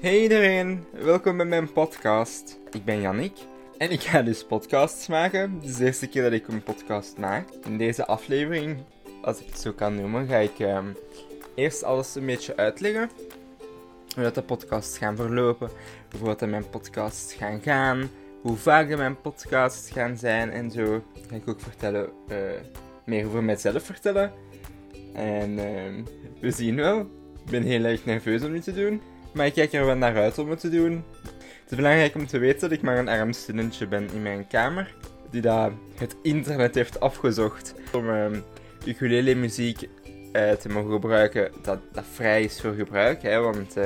Hey iedereen, welkom bij mijn podcast. Ik ben Yannick en ik ga dus podcasts maken. Dit is de eerste keer dat ik een podcast maak. In deze aflevering, als ik het zo kan noemen, ga ik ehm, eerst alles een beetje uitleggen. Hoe dat de podcasts gaan verlopen, hoe dat mijn podcasts gaan gaan, hoe vaak mijn podcasts gaan zijn en zo. Ga ik ook vertellen, eh, meer over mezelf vertellen. En ehm, we zien wel. Ik ben heel erg nerveus om dit te doen. Maar ik kijk er wel naar uit om het te doen. Het is belangrijk om te weten dat ik maar een arm studentje ben in mijn kamer. Die daar het internet heeft afgezocht om um, ukulele muziek uh, te mogen gebruiken dat, dat vrij is voor gebruik. Hè, want uh,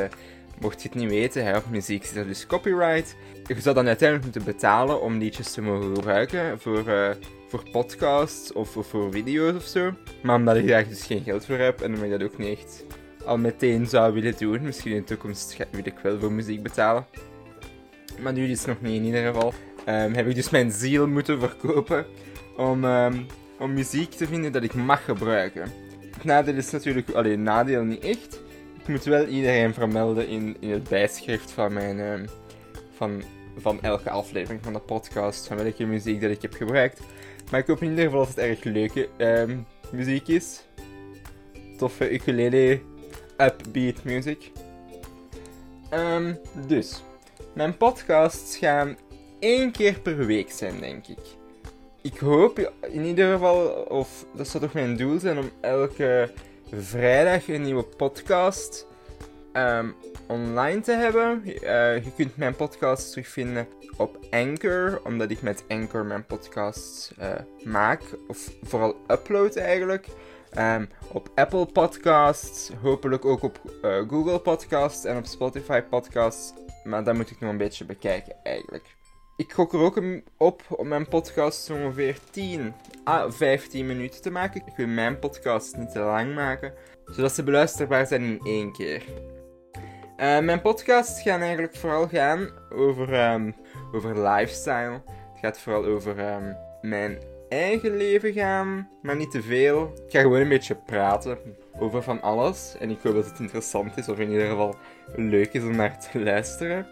mocht je het niet weten, hè, op muziek zit er dus copyright. Je zou dan uiteindelijk moeten betalen om liedjes te mogen gebruiken voor, uh, voor podcasts of, of, voor video's of zo. Maar omdat ik daar dus geen geld voor heb en omdat ik dat ook niet al meteen zou willen doen. Misschien in de toekomst wil ik wel voor muziek betalen. Maar nu is het nog niet in ieder geval. Um, heb ik dus mijn ziel moeten verkopen om, um, om muziek te vinden dat ik mag gebruiken. Het nadeel is natuurlijk, alleen nadeel niet echt. Ik moet wel iedereen vermelden in, in het bijschrift van mijn, um, van, van elke aflevering van de podcast, van welke muziek dat ik heb gebruikt. Maar ik hoop in ieder geval dat het erg leuke muziek is. Toffe ukulele upbeat music. Um, dus, mijn podcasts gaan één keer per week zijn, denk ik. Ik hoop in ieder geval, of dat zou toch mijn doel zijn, om elke vrijdag een nieuwe podcast um, online te hebben. Uh, je kunt mijn podcasts terugvinden op Anchor, omdat ik met Anchor mijn podcasts uh, maak, of vooral upload eigenlijk. Um, op Apple Podcasts, hopelijk ook op uh, Google Podcasts en op Spotify Podcasts. Maar dat moet ik nog een beetje bekijken eigenlijk. Ik gok er ook op om mijn podcast ongeveer 10 à 15 minuten te maken. Ik wil mijn podcast niet te lang maken, zodat ze beluisterbaar zijn in één keer. Uh, mijn podcasts gaan eigenlijk vooral gaan over, um, over lifestyle. Het gaat vooral over mijn eigen leven gaan, maar niet te veel. Ik ga gewoon een beetje praten over van alles. En ik hoop dat het interessant is, of in ieder geval leuk is om naar te luisteren.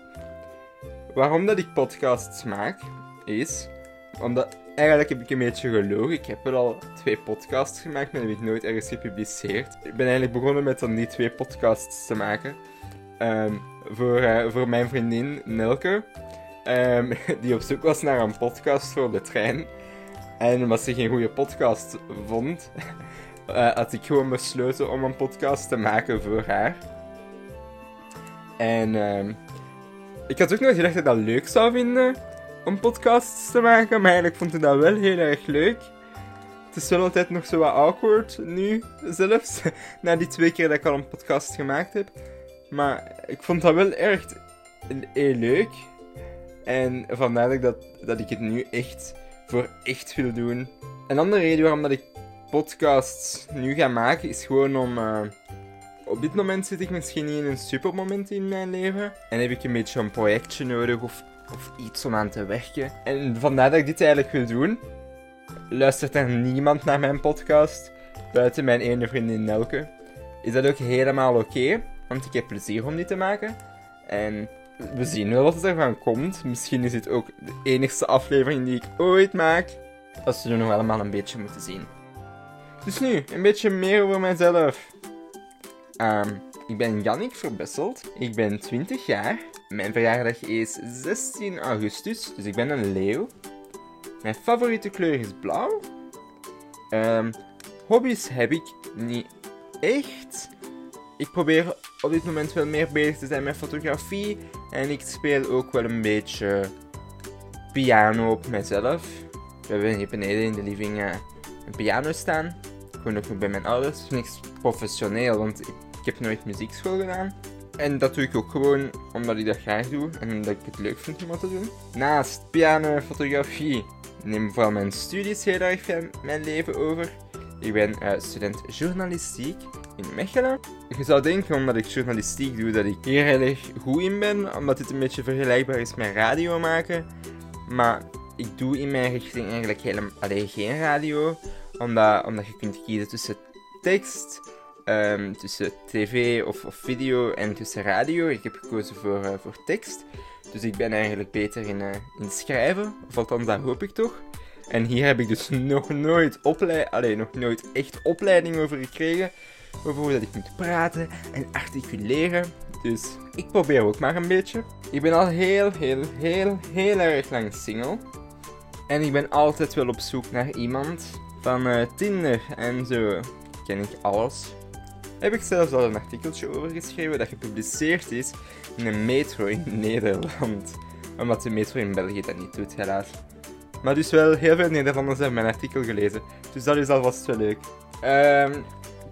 Waarom dat ik podcasts maak, is omdat eigenlijk heb ik een beetje gelogen. Ik heb wel al twee podcasts gemaakt, maar die heb ik nooit ergens gepubliceerd. Ik ben eigenlijk begonnen met dan die twee podcasts te maken. Um, voor, uh, voor mijn vriendin Nelke, um, die op zoek was naar een podcast voor de trein. En omdat ze geen goede podcast vond, uh, had ik gewoon besloten om een podcast te maken voor haar. En uh, ik had ook nog gedacht dat ik dat leuk zou vinden om podcasts te maken, maar eigenlijk vond ik dat wel heel erg leuk. Het is wel altijd nog zo wat awkward nu, zelfs, na die twee keer dat ik al een podcast gemaakt heb. Maar ik vond dat wel erg heel leuk. En vandaar dat, dat ik het nu echt voor echt wil doen. Een andere reden waarom dat ik podcasts nu ga maken is gewoon om. Uh, op dit moment zit ik misschien niet in een supermoment in mijn leven. En heb ik een beetje een projectje nodig of, of iets om aan te werken. En vandaar dat ik dit eigenlijk wil doen. Luistert er niemand naar mijn podcast? Buiten mijn ene vriendin Nelke. Is dat ook helemaal oké? want ik heb plezier om dit te maken. En we zien wel wat er van komt. Misschien is dit ook de enigste aflevering die ik ooit maak. Dat zullen we nog allemaal een beetje moeten zien. Dus nu, een beetje meer over mezelf. Um, ik ben Jannik Verbesselt. Ik ben 20 jaar. Mijn verjaardag is 16 augustus, dus ik ben een leeuw. Mijn favoriete kleur is blauw. Um, hobby's heb ik niet echt. Ik probeer op dit moment wel meer bezig te zijn met fotografie. En ik speel ook wel een beetje piano op mezelf. We hebben hier beneden in de living uh, een piano staan. Gewoon ook bij mijn ouders. Niks professioneel, want ik, ik heb nooit muziekschool gedaan. En dat doe ik ook gewoon omdat ik dat graag doe en omdat ik het leuk vind om dat te doen. Naast piano en fotografie neem vooral mijn studies heel erg van mijn leven over. Ik ben uh, student journalistiek in Mechelen. Je zou denken, omdat ik journalistiek doe, dat ik hier heel erg goed in ben, omdat dit een beetje vergelijkbaar is met radio maken. Maar ik doe in mijn richting eigenlijk helemaal alleen geen radio, omdat, omdat je kunt kiezen tussen tekst, ehm, tussen tv of, of, video en tussen radio. Ik heb gekozen voor, uh, voor tekst. Dus ik ben eigenlijk beter in, uh, in schrijven. Of althans, dat hoop ik toch. En hier heb ik dus nog nooit, opleid alleen, nog nooit echt opleiding over gekregen. Over dat ik moet praten en articuleren. Dus ik probeer ook maar een beetje. Ik ben al heel, heel, heel, heel erg lang single. En ik ben altijd wel op zoek naar iemand. Van uh, Tinder en zo ken ik alles. Heb ik zelfs al een artikeltje over geschreven dat gepubliceerd is in een metro in Nederland. Omdat de metro in België dat niet doet, helaas. Maar dus wel heel veel Nederlanders hebben mijn artikel gelezen. Dus dat is alvast wel leuk. Um,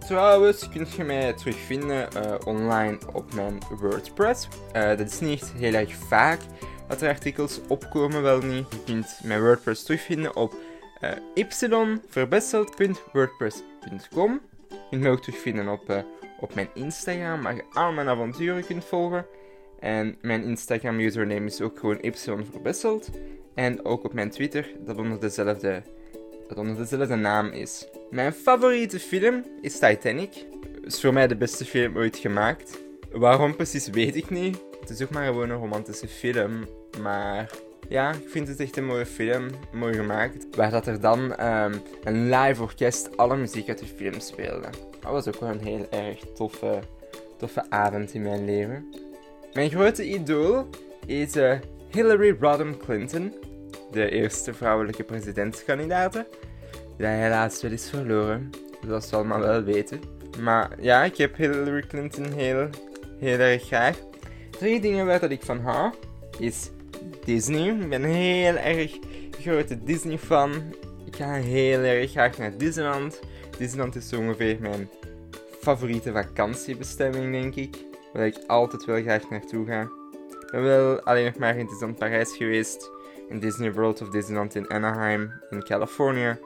trouwens kun je mij terugvinden uh, online op mijn WordPress. Uh, dat is niet heel erg vaak dat er artikels opkomen, wel niet. Je kunt mijn WordPress terugvinden op uh, yverbesteld.wordpress.com. Je kunt me ook terugvinden op, op mijn Instagram, waar je al mijn avonturen kunt volgen. En mijn Instagram username is ook gewoon yverbesteld. En ook op mijn Twitter, dat onder dezelfde, dat onder dezelfde naam is. Mijn favoriete film is Titanic. Het is voor mij de beste film ooit gemaakt. Waarom precies weet ik niet. Het is ook maar gewoon een romantische film. Maar ja, ik vind het echt een mooie film. Mooi gemaakt. Waar dat er dan um, een live orkest alle muziek uit de film speelde. Dat was ook wel een heel erg toffe, toffe avond in mijn leven. Mijn grote idool is uh, Hillary Rodham Clinton de eerste vrouwelijke presidentskandidaten. Die helaas wel is verloren, zoals we allemaal wel weten. Maar ja, ik heb Hillary Clinton heel, heel erg graag. Drie dingen waar dat ik van hou, is Disney. Ik ben heel erg grote Disney-fan. Ik ga heel erg graag naar Disneyland. Disneyland is zo ongeveer mijn favoriete vakantiebestemming, denk ik. Waar ik altijd wel graag naartoe ga. Ik ben wel alleen nog maar in Disneyland Parijs geweest in Disney World of Disneyland in Anaheim in Californië.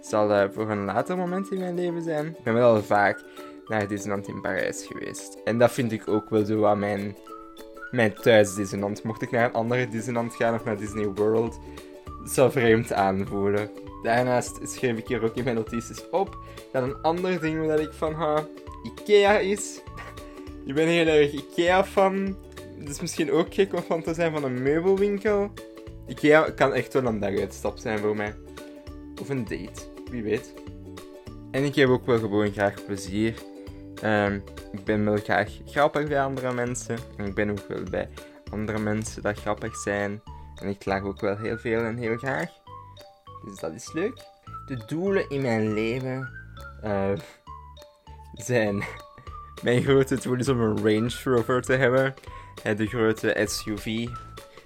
Zal uh, voor een later moment in mijn leven zijn. Ik ben wel vaak naar Disneyland in Parijs geweest. En dat vind ik ook wel zo aan mijn, mijn thuis Disneyland. Mocht ik naar een andere Disneyland gaan of naar Disney World, het vreemd aanvoelen. Daarnaast schreef ik hier ook in mijn notities op dat een ander ding waar ik van hou, Ikea is. ik ben heel erg Ikea fan. Het is misschien ook gek om van te zijn van een meubelwinkel. Ikea kan echt wel een daguitstap zijn voor mij. Of een date, wie weet. En ik heb ook wel gewoon graag plezier. Um, ik ben wel graag grappig bij andere mensen. En ik ben ook wel bij andere mensen dat grappig zijn. En ik lach ook wel heel veel en heel graag. Dus dat is leuk. De doelen in mijn leven uh, zijn... Mijn grote doel is om een Range Rover te hebben. De grote SUV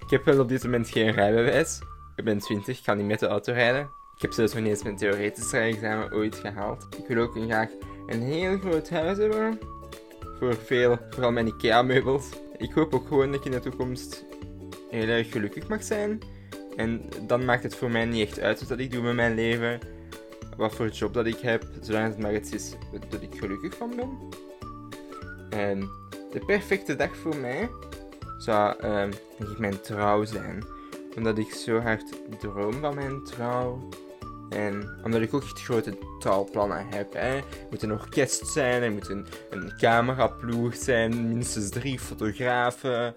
ik heb wel op dit moment geen rijbewijs. Ik ben 20, ik kan niet met de auto rijden. Ik heb zelfs nog niet eens mijn theoretisch rijexamen ooit gehaald. Ik wil ook graag een heel groot huis hebben. Voor veel, vooral mijn IKEA-meubels. Ik hoop ook gewoon dat ik in de toekomst heel erg gelukkig mag zijn. En dan maakt het voor mij niet echt uit wat ik doe met mijn leven. Wat voor job dat ik heb, zolang het maar iets is dat ik gelukkig van ben. En de perfecte dag voor mij zou uh, denk ik mijn trouw zijn. Omdat ik zo hard droom van mijn trouw. En omdat ik ook echt grote trouwplannen heb. Hè. Er moet een orkest zijn, er moet een, een cameraploeg zijn, minstens drie fotografen.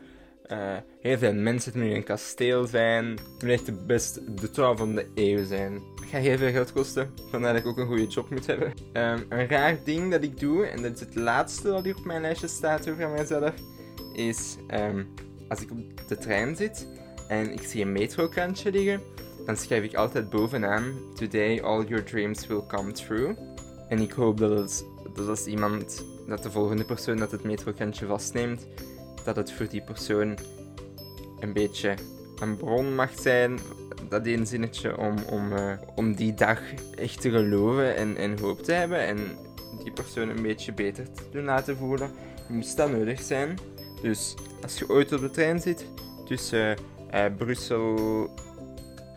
Uh, heel veel mensen, het moet een kasteel zijn. Het moet echt de beste, de trouw van de eeuw zijn. Het gaat heel veel geld kosten, vandaar dat ik ook een goede job moet hebben. Um, een raar ding dat ik doe, en dat is het laatste dat hier op mijn lijstje staat over mijzelf, is um, als ik op de trein zit en ik zie een metrokrantje liggen, dan schrijf ik altijd bovenaan: Today all your dreams will come true. En ik hoop dat, het, dat als iemand, dat de volgende persoon dat het metrokrantje vastneemt, dat het voor die persoon een beetje een bron mag zijn, dat één zinnetje, om, om, uh, om die dag echt te geloven en, hoop te hebben en die persoon een beetje beter te doen laten voelen, moest dat nodig zijn. Dus als je ooit op de trein zit tussen uh, Brussel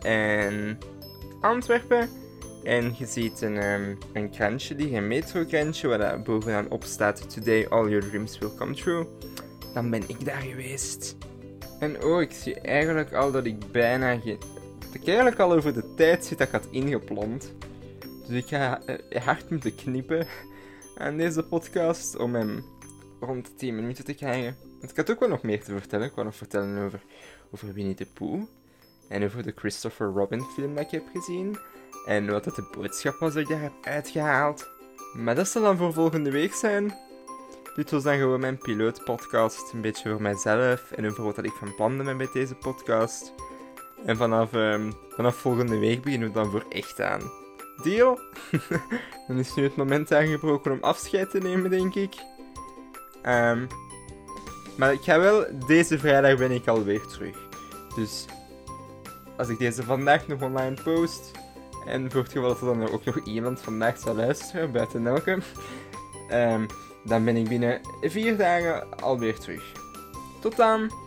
en Antwerpen en je ziet een, um, een krantje liggen, een metrokrantje, waar daar bovenaan op staat Today all your dreams will come true, dan ben ik daar geweest. En oh, ik zie eigenlijk al dat ik bijna geen... Dat ik eigenlijk al over de tijd zit dat ik had ingepland. Dus ik ga uh, hard moeten knippen aan deze podcast om hem rond de 10 minuten te krijgen. Want ik had ook wel nog meer te vertellen. Ik wou nog vertellen over, over Winnie de Pooh. En over de Christopher Robin film dat ik heb gezien. En wat dat de boodschap was dat ik daar heb uitgehaald. Maar dat zal dan voor volgende week zijn. Dit was dan gewoon mijn pilootpodcast. Een beetje voor mijzelf en over wat ik van plan ben met deze podcast. En vanaf, um, vanaf volgende week beginnen we dan voor echt aan. Deal? dan is nu het moment aangebroken om afscheid te nemen, denk ik. Um, maar ik ga wel... Deze vrijdag ben ik alweer terug. Dus... Als ik deze vandaag nog online post... En voor het geval dat er dan ook nog iemand vandaag zal luisteren, buiten elke... Um, dan ben ik binnen vier dagen alweer terug. Tot dan!